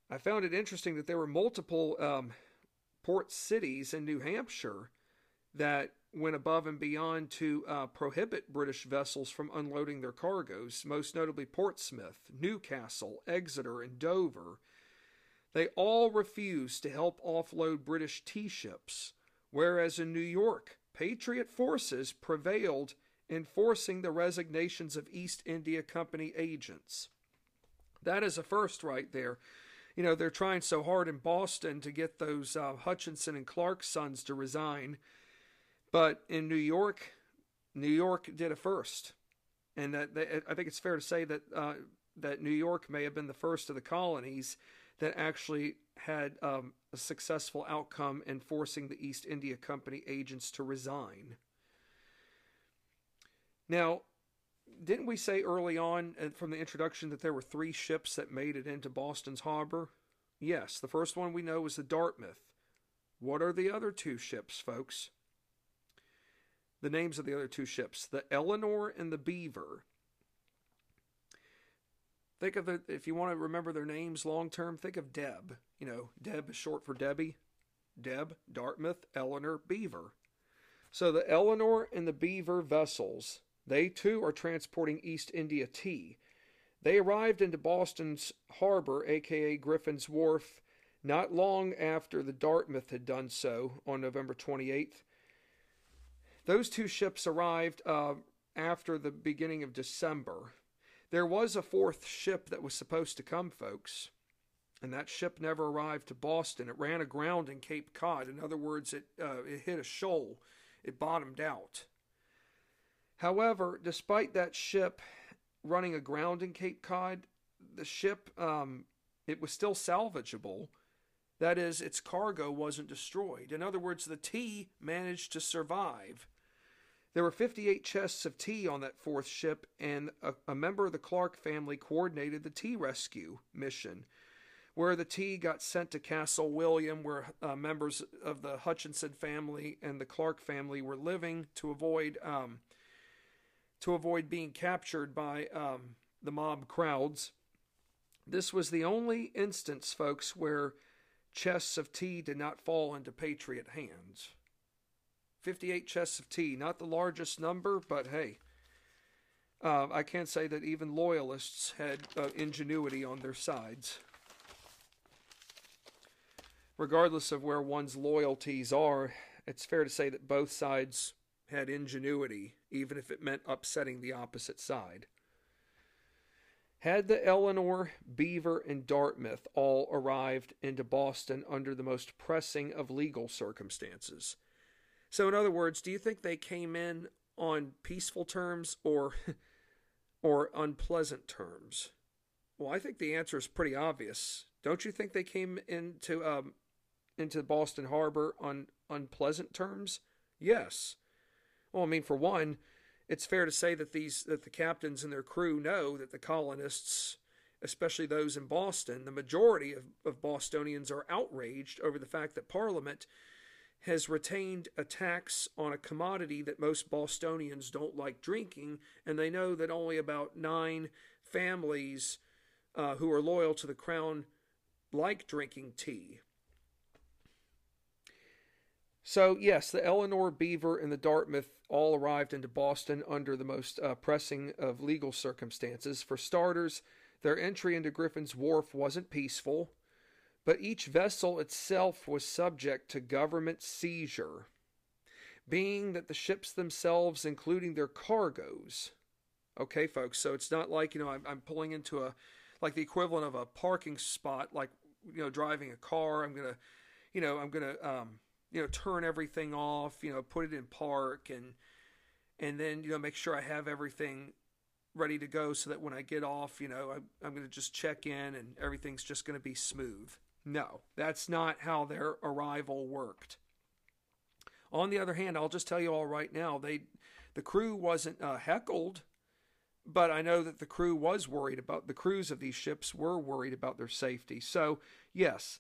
Speaker 1: I found it interesting that there were multiple um, port cities in New Hampshire that went above and beyond to uh, prohibit British vessels from unloading their cargoes, most notably Portsmouth, Newcastle, Exeter, and Dover. They all refused to help offload British tea ships, whereas in New York, Patriot forces prevailed in forcing the resignations of East India Company agents. That is a first right there. You know, they're trying so hard in Boston to get those uh, Hutchinson and Clarke sons to resign but in New York, New York did it first, and that, I think it's fair to say that uh, that New York may have been the first of the colonies that actually had um, a successful outcome in forcing the East India Company agents to resign. Now, didn't we say early on uh, from the introduction that there were three ships that made it into Boston's harbor? Yes, the first one we know was the Dartmouth. What are the other two ships, folks? the names of the other two ships the Eleanor and the Beaver. Think of the, if you want to remember their names long term, think of Deb. You know, Deb is short for Debbie. Deb, Dartmouth, Eleanor, Beaver. So the Eleanor and the Beaver vessels, they too are transporting East India tea. They arrived into Boston's harbor, aka Griffin's Wharf, not long after the Dartmouth had done so on November 28th. Those two ships arrived uh, after the beginning of December. There was a fourth ship that was supposed to come, folks, and that ship never arrived to Boston. It ran aground in Cape Cod. In other words, it, uh, it hit a shoal, it bottomed out. However, despite that ship running aground in Cape Cod, the ship um, it was still salvageable. That is, its cargo wasn't destroyed. In other words, the tea managed to survive. There were 58 chests of tea on that fourth ship, and a, a, member of the Clarke family coordinated the tea rescue mission, where the tea got sent to Castle William, where uh, members of the Hutchinson family and the Clarke family were living to avoid um, to avoid being captured by um, the mob crowds. This was the only instance, folks, where chests of tea did not fall into Patriot hands. 58 chests of tea, not the largest number, but hey, uh, I can't say that even loyalists had uh, ingenuity on their sides. Regardless of where one's loyalties are, it's fair to say that both sides had ingenuity, even if it meant upsetting the opposite side. Had the Eleanor, Beaver, and Dartmouth all arrived into Boston under the most pressing of legal circumstances? So, in other words, do you think they came in on peaceful terms or, or unpleasant terms? Well, I think the answer is pretty obvious. Don't you think they came into um, into Boston Harbor on unpleasant terms? Yes. Well, I mean, for one, it's fair to say that these that the captains and their crew know that the colonists, especially those in Boston, the majority of, of Bostonians are outraged over the fact that Parliament has retained a tax on a commodity that most Bostonians don't like drinking, and they know that only about nine families uh, who are loyal to the crown like drinking tea. So, yes, the Eleanor, Beaver, and the Dartmouth all arrived into Boston under the most uh, pressing of legal circumstances. For starters, their entry into Griffin's Wharf wasn't peaceful, but each vessel itself was subject to government seizure, being that the ships themselves, including their cargoes, okay, folks, so it's not like, you know, I'm, I'm pulling into a, like the equivalent of a parking spot, like, you know, driving a car. I'm going to, you know, I'm going to, um, you know turn everything off you know put it in park and and then you know make sure i have everything ready to go so that when i get off you know I, i'm going to just check in and everything's just going to be smooth no that's not how their arrival worked on the other hand i'll just tell you all right now they the crew wasn't uh, heckled but i know that the crew was worried about the crews of these ships were worried about their safety so yes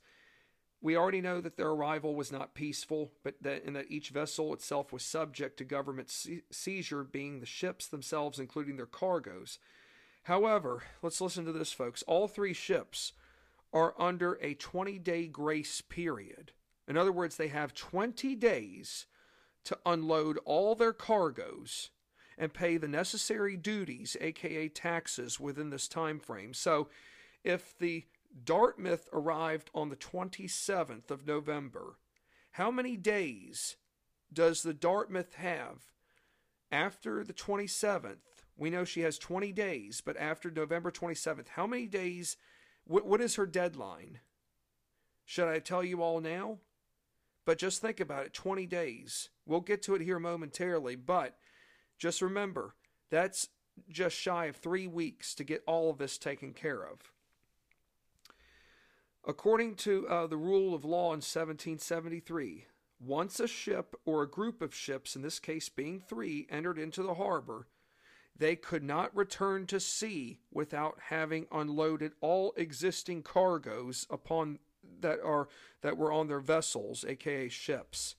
Speaker 1: we already know that their arrival was not peaceful, but that, and that each vessel itself was subject to government seizure, being the ships themselves, including their cargoes. However, let's listen to this, folks. All three ships are under a 20 day grace period. In other words, they have 20 days to unload all their cargoes and pay the necessary duties, aka taxes, within this time frame. So, if the Dartmouth arrived on the 27th of November. How many days does the Dartmouth have after the 27th? We know she has 20 days, but after November 27th, how many days? What, what is her deadline? Should I tell you all now? But just think about it 20 days. We'll get to it here momentarily, but just remember that's just shy of three weeks to get all of this taken care of. According to uh, the rule of law in 1773, once a ship or a group of ships, in this case being three, entered into the harbor, they could not return to sea without having unloaded all existing cargoes upon that are that were on their vessels, aka ships.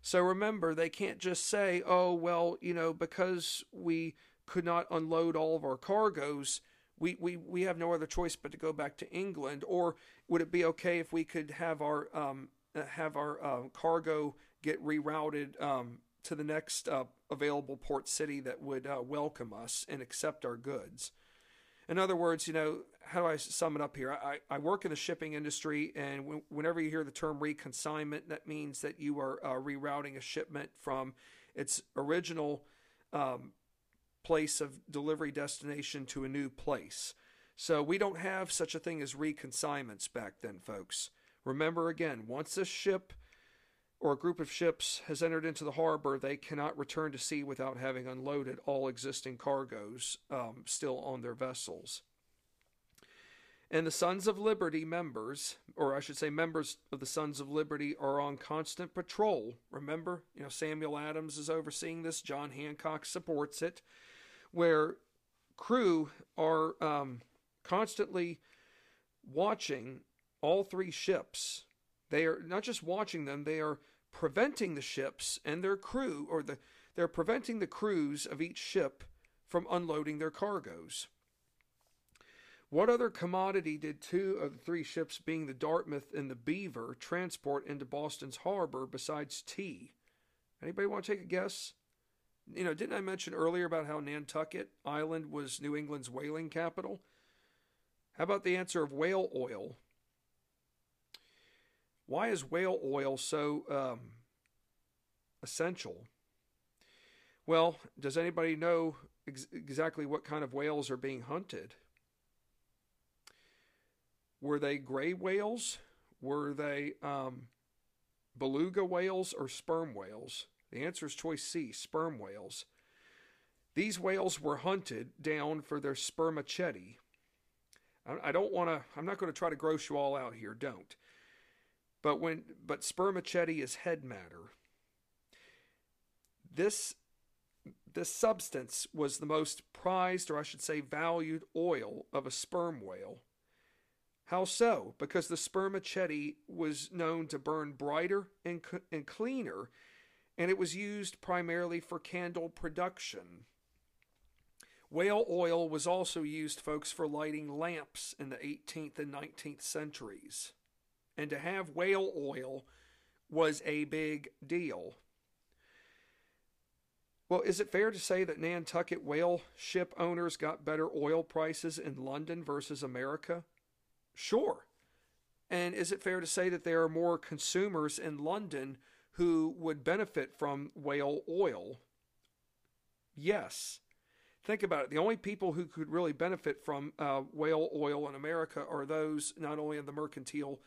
Speaker 1: So remember, they can't just say, "Oh, well, you know, because we could not unload all of our cargoes, we, we, we have no other choice but to go back to England? Or would it be okay if we could have our um, have our uh, cargo get rerouted um, to the next uh, available port city that would uh, welcome us and accept our goods. In other words, you know, how do I sum it up here? I, I work in the shipping industry, and w- whenever you hear the term reconsignment, that means that you are uh, rerouting a shipment from its original um, place of delivery destination to a new place. So we don't have such a thing as reconsignments back then, folks. Remember again, once a ship or a group of ships has entered into the harbor, they cannot return to sea without having unloaded all existing cargoes um, still on their vessels. And the Sons of Liberty members, or I should say members of the Sons of Liberty, are on constant patrol. Remember, you know, Samuel Adams is overseeing this, John Hancock supports it, where crew are um, constantly watching all three ships. They are not just watching them, they are preventing the ships and their crew, or the they're preventing the crews of each ship from unloading their cargoes. What other commodity did two of the three ships, being the Dartmouth and the Beaver, transport into Boston's harbor besides tea? Anybody want to take a guess? You know, didn't I mention earlier about how Nantucket Island was New England's whaling capital? How about the answer of whale oil? Why is whale oil so um, essential? Well, does anybody know ex- exactly what kind of whales are being hunted? Were they gray whales? Were they um, beluga whales or sperm whales? The answer is choice C sperm whales. These whales were hunted down for their spermaceti. I don't want to, I'm not going to try to gross you all out here, don't. But when but spermaceti is head matter. This this substance was the most prized, or I should say valued, oil of a sperm whale. How so? Because the spermaceti was known to burn brighter and, and cleaner, and it was used primarily for candle production. Whale oil was also used, folks, for lighting lamps in the 18th and 19th centuries and to have whale oil was a big deal. Well, is it fair to say that Nantucket whale ship owners got better oil prices in London versus America? Sure. And is it fair to say that there are more consumers in London who would benefit from whale oil? Yes. Think about it. The only people who could really benefit from uh, whale oil in America are those not only in the mercantile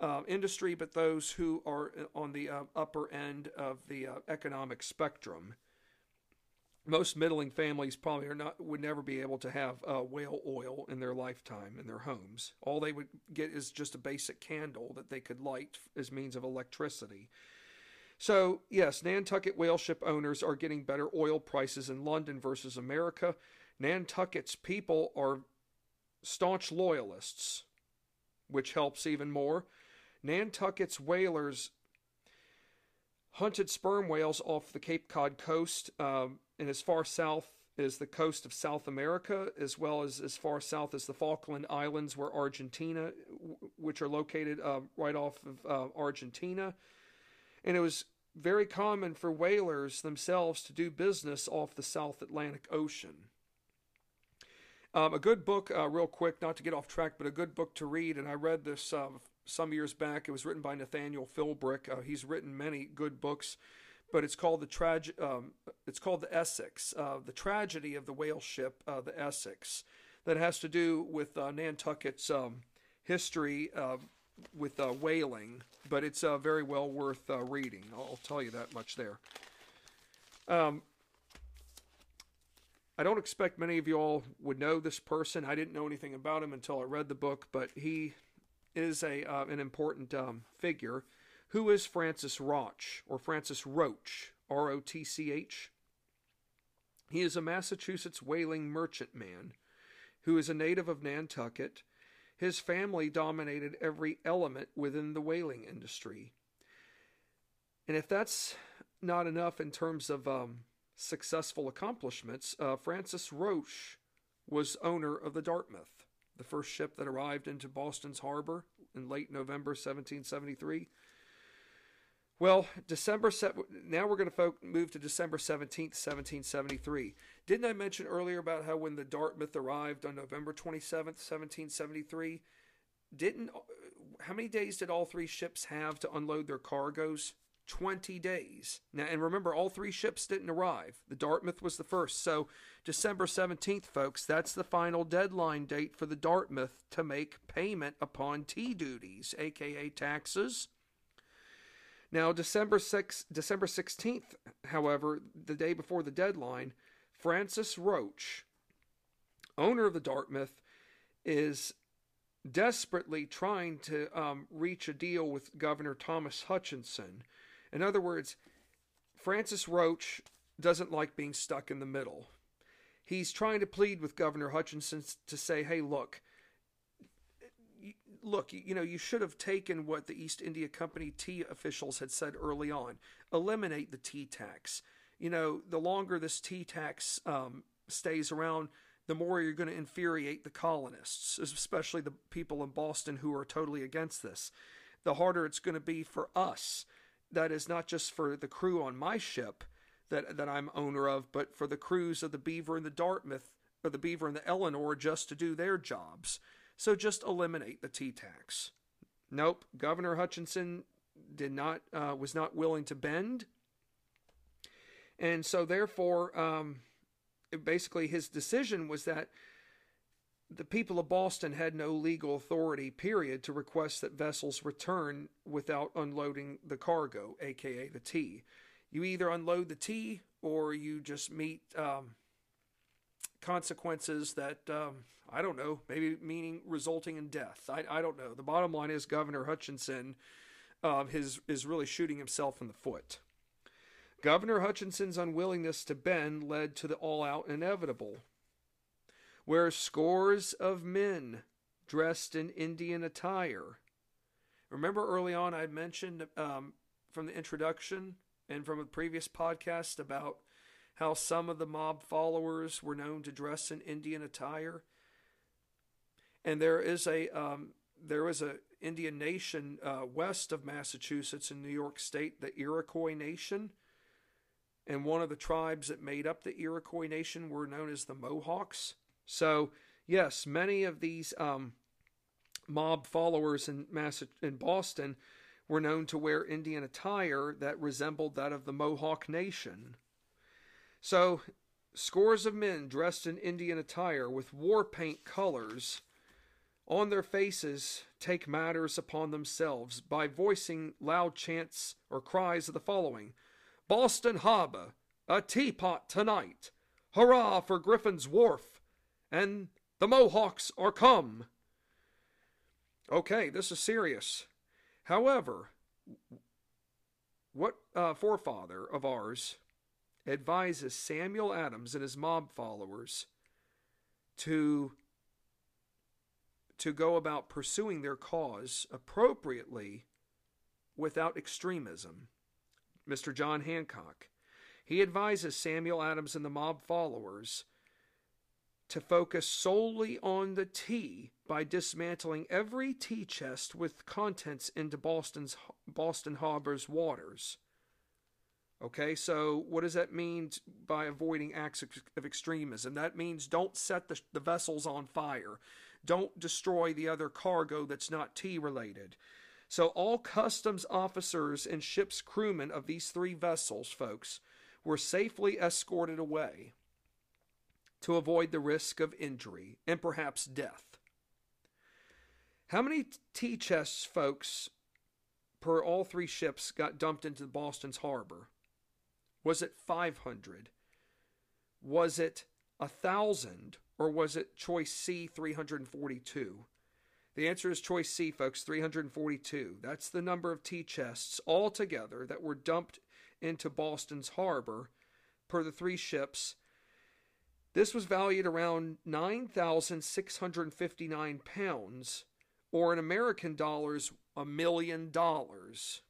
Speaker 1: uh, industry, but those who are on the uh, upper end of the uh, economic spectrum. Most middling families probably are not would never be able to have uh, whale oil in their lifetime in their homes. All they would get is just a basic candle that they could light as means of electricity. So, yes, Nantucket whale ship owners are getting better oil prices in London versus America. Nantucket's people are staunch loyalists, which helps even more. Nantucket's whalers hunted sperm whales off the Cape Cod coast um, and as far south as the coast of South America, as well as as far south as the Falkland Islands, where Argentina, which are located uh, right off of uh, Argentina. And it was very common for whalers themselves to do business off the South Atlantic Ocean. Um, a good book, uh, real quick, not to get off track, but a good book to read, and I read this uh, some years back. It was written by Nathaniel Philbrick. Uh, he's written many good books, but it's called the trage- um, It's called the Essex, uh, the tragedy of the whale ship, uh, the Essex, that has to do with uh, Nantucket's um, history with uh, whaling. But it's very well worth reading. I'll tell you that much there. Um, I don't expect many of you all would know this person. I didn't know anything about him until I read the book, but he is a uh, an important um, figure. Who is Francis Roch or Francis Roach? R O T C H. He is a Massachusetts whaling merchantman who is a native of Nantucket. His family dominated every element within the whaling industry. And if that's not enough in terms of um, successful accomplishments, uh, Francis Rotch was owner of the Dartmouth the first ship that arrived into Boston's harbor in late November 1773. Well, December now we're going to move to December 17th, 1773. Didn't I mention earlier about how when the Dartmouth arrived on November 27th, 1773, didn't uh, how many days did all three ships have to unload their cargoes? 20 days. Now, and remember, all three ships didn't arrive. The Dartmouth was the first. So, December 17th, folks, that's the final deadline date for the Dartmouth to make payment upon tea duties, aka taxes. Now, December 6, December 16th, however, the day before the deadline, Francis Rotch, owner of the Dartmouth, is desperately trying to um, reach a deal with Governor Thomas Hutchinson in other words, Francis Rotch doesn't like being stuck in the middle. He's trying to plead with Governor Hutchinson to say, hey, look, look, you know, you should have taken what the East India Company tea officials had said early on eliminate the tea tax. You know, the longer this tea tax um, stays around, the more you're going to infuriate the colonists, especially the people in Boston who are totally against this. The harder it's going to be for us that is not just for the crew on my ship that that I'm owner of, but for the crews of the Beaver and the Dartmouth or the Beaver and the Eleanor just to do their jobs. So just eliminate the tea tax. Nope, Governor Hutchinson did not uh, was not willing to bend, and so therefore, um, basically his decision was that the people of Boston had no legal authority, period, to request that vessels return without unloading the cargo, aka the tea. You either unload the tea or you just meet um, consequences that, um, I don't know, maybe meaning resulting in death. I, I don't know. The bottom line is Governor Hutchinson um, his, is really shooting himself in the foot. Governor Hutchinson's unwillingness to bend led to the all out inevitable where scores of men dressed in Indian attire. Remember early on, I mentioned um, from the introduction and from a previous podcast about how some of the mob followers were known to dress in Indian attire. And there is a um, there was a Indian nation uh, west of Massachusetts in New York State, the Iroquois Nation. And one of the tribes that made up the Iroquois Nation were known as the Mohawks. So, yes, many of these um, mob followers in, Mass- in Boston were known to wear Indian attire that resembled that of the Mohawk Nation. So, scores of men dressed in Indian attire with war paint colors on their faces take matters upon themselves by voicing loud chants or cries of the following Boston Harbor, a teapot tonight! Hurrah for Griffin's Wharf! And the Mohawks are come. Okay, this is serious. However, what uh, forefather of ours advises Samuel Adams and his mob followers to to go about pursuing their cause appropriately without extremism. Mr. John Hancock. He advises Samuel Adams and the mob followers to focus solely on the tea by dismantling every tea chest with contents into Boston's Boston Harbor's waters. Okay, so what does that mean by avoiding acts of extremism? That means don't set the, the vessels on fire. Don't destroy the other cargo that's not tea related. So, all customs officers and ship's crewmen of these three vessels, folks, were safely escorted away to avoid the risk of injury and perhaps death. How many tea chests, folks, per all three ships got dumped into Boston's harbor? Was it 500? Was it a 1,000? Or was it choice C, 342? The answer is choice C, folks, 342. That's the number of tea chests altogether that were dumped into Boston's harbor per the three ships this was valued around 9,659 pounds, or in American dollars, a million dollars.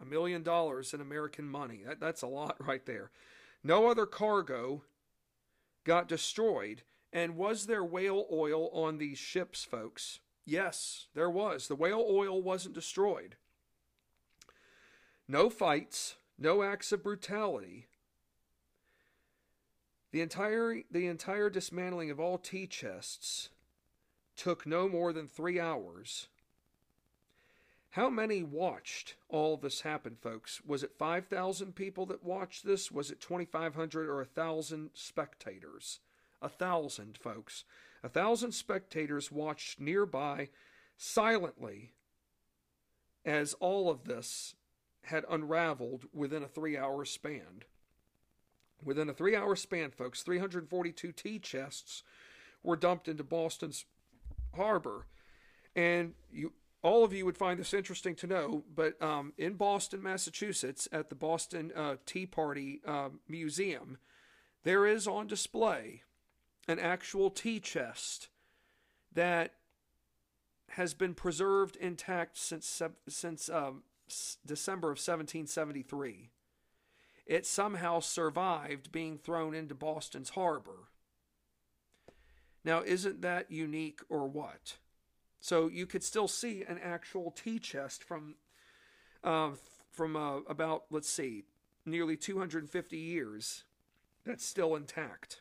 Speaker 1: A million dollars in American money. That, that's a lot right there. No other cargo got destroyed. And was there whale oil on these ships, folks? Yes, there was. The whale oil wasn't destroyed. No fights, no acts of brutality. The entire the entire dismantling of all tea chests took no more than 3 hours. How many watched all this happen, folks? Was it 5,000 people that watched this? Was it 2,500 or 1,000 spectators? A thousand, folks. A thousand spectators watched nearby silently as all of this had unraveled within a three hour span. Within a three hour span, folks, 342 tea chests were dumped into Boston's harbor. And you, all of you would find this interesting to know, but um, in Boston, Massachusetts, at the Boston uh, Tea Party uh, Museum, there is on display an actual tea chest that has been preserved intact since since um, December of 1773. It somehow survived being thrown into Boston's harbor. Now, isn't that unique or what? So you could still see an actual tea chest from uh, from uh, about let's see, nearly 250 years that's still intact.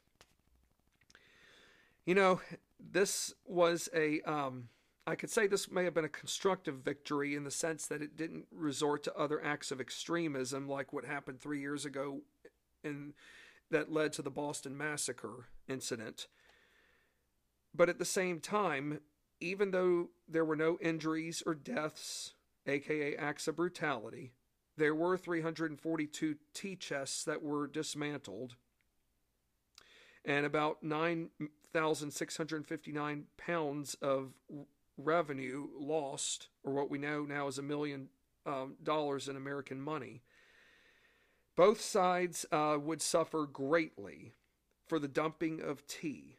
Speaker 1: You know, this was a, um, I could say this may have been a constructive victory in the sense that it didn't resort to other acts of extremism like what happened three years ago in, that led to the Boston Massacre incident. But at the same time, even though there were no injuries or deaths, aka acts of brutality, there were 342 tea chests that were dismantled and about 9,659 pounds of revenue lost, or what we know now is a million um, dollars in American money. Both sides uh, would suffer greatly for the dumping of tea.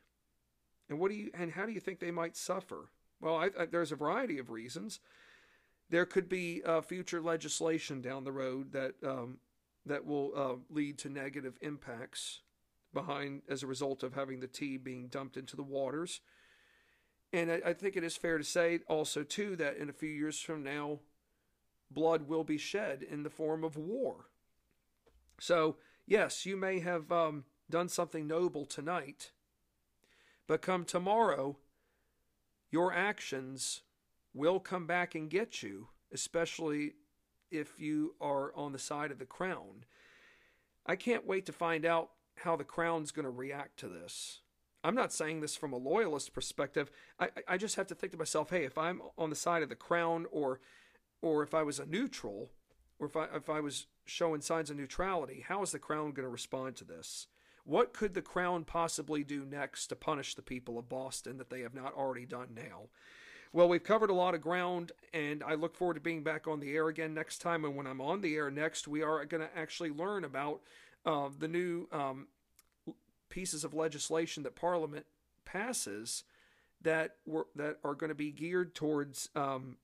Speaker 1: And what do you and how do you think they might suffer? Well, I, I, there's a variety of reasons. There could be uh, future legislation down the road that um, that will uh, lead to negative impacts behind as a result of having the tea being dumped into the waters. And I, I think it is fair to say also too that in a few years from now, blood will be shed in the form of war. So yes, you may have um, done something noble tonight, but come tomorrow, your actions will come back and get you, especially if you are on the side of the crown. I can't wait to find out how the crown's going to react to this. I'm not saying this from a loyalist perspective. I, I just have to think to myself, hey, if I'm on the side of the crown, or or if I was a neutral, or if I if I was showing signs of neutrality, how is the crown going to respond to this? What could the crown possibly do next to punish the people of Boston that they have not already done now? Well, we've covered a lot of ground, and I look forward to being back on the air again next time. And when I'm on the air next, we are going to actually learn about uh, the new um, pieces of legislation that Parliament passes that were that are going to be geared towards um,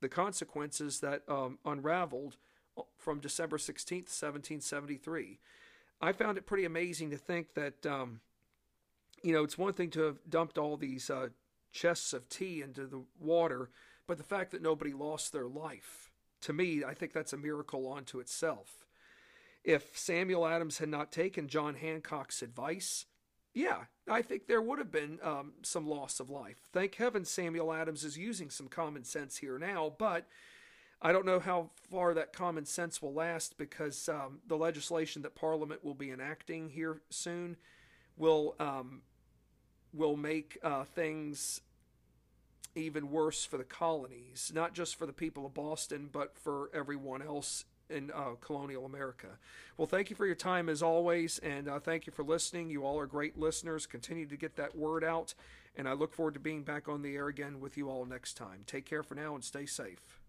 Speaker 1: the consequences that um, unraveled uh, from December 16th, 1773. I found it pretty amazing to think that, um, you know, it's one thing to have dumped all these uh, chests of tea into the water, but the fact that nobody lost their life, to me, I think that's a miracle unto itself. If Samuel Adams had not taken John Hancock's advice, yeah, I think there would have been um, some loss of life. Thank heaven Samuel Adams is using some common sense here now, but I don't know how far that common sense will last because um, the legislation that Parliament will be enacting here soon will um, will make uh, things even worse for the colonies, not just for the people of Boston, but for everyone else in uh, colonial America. Well, thank you for your time as always, and uh, thank you for listening. You all are great listeners. Continue to get that word out, and I look forward to being back on the air again with you all next time. Take care for now and stay safe.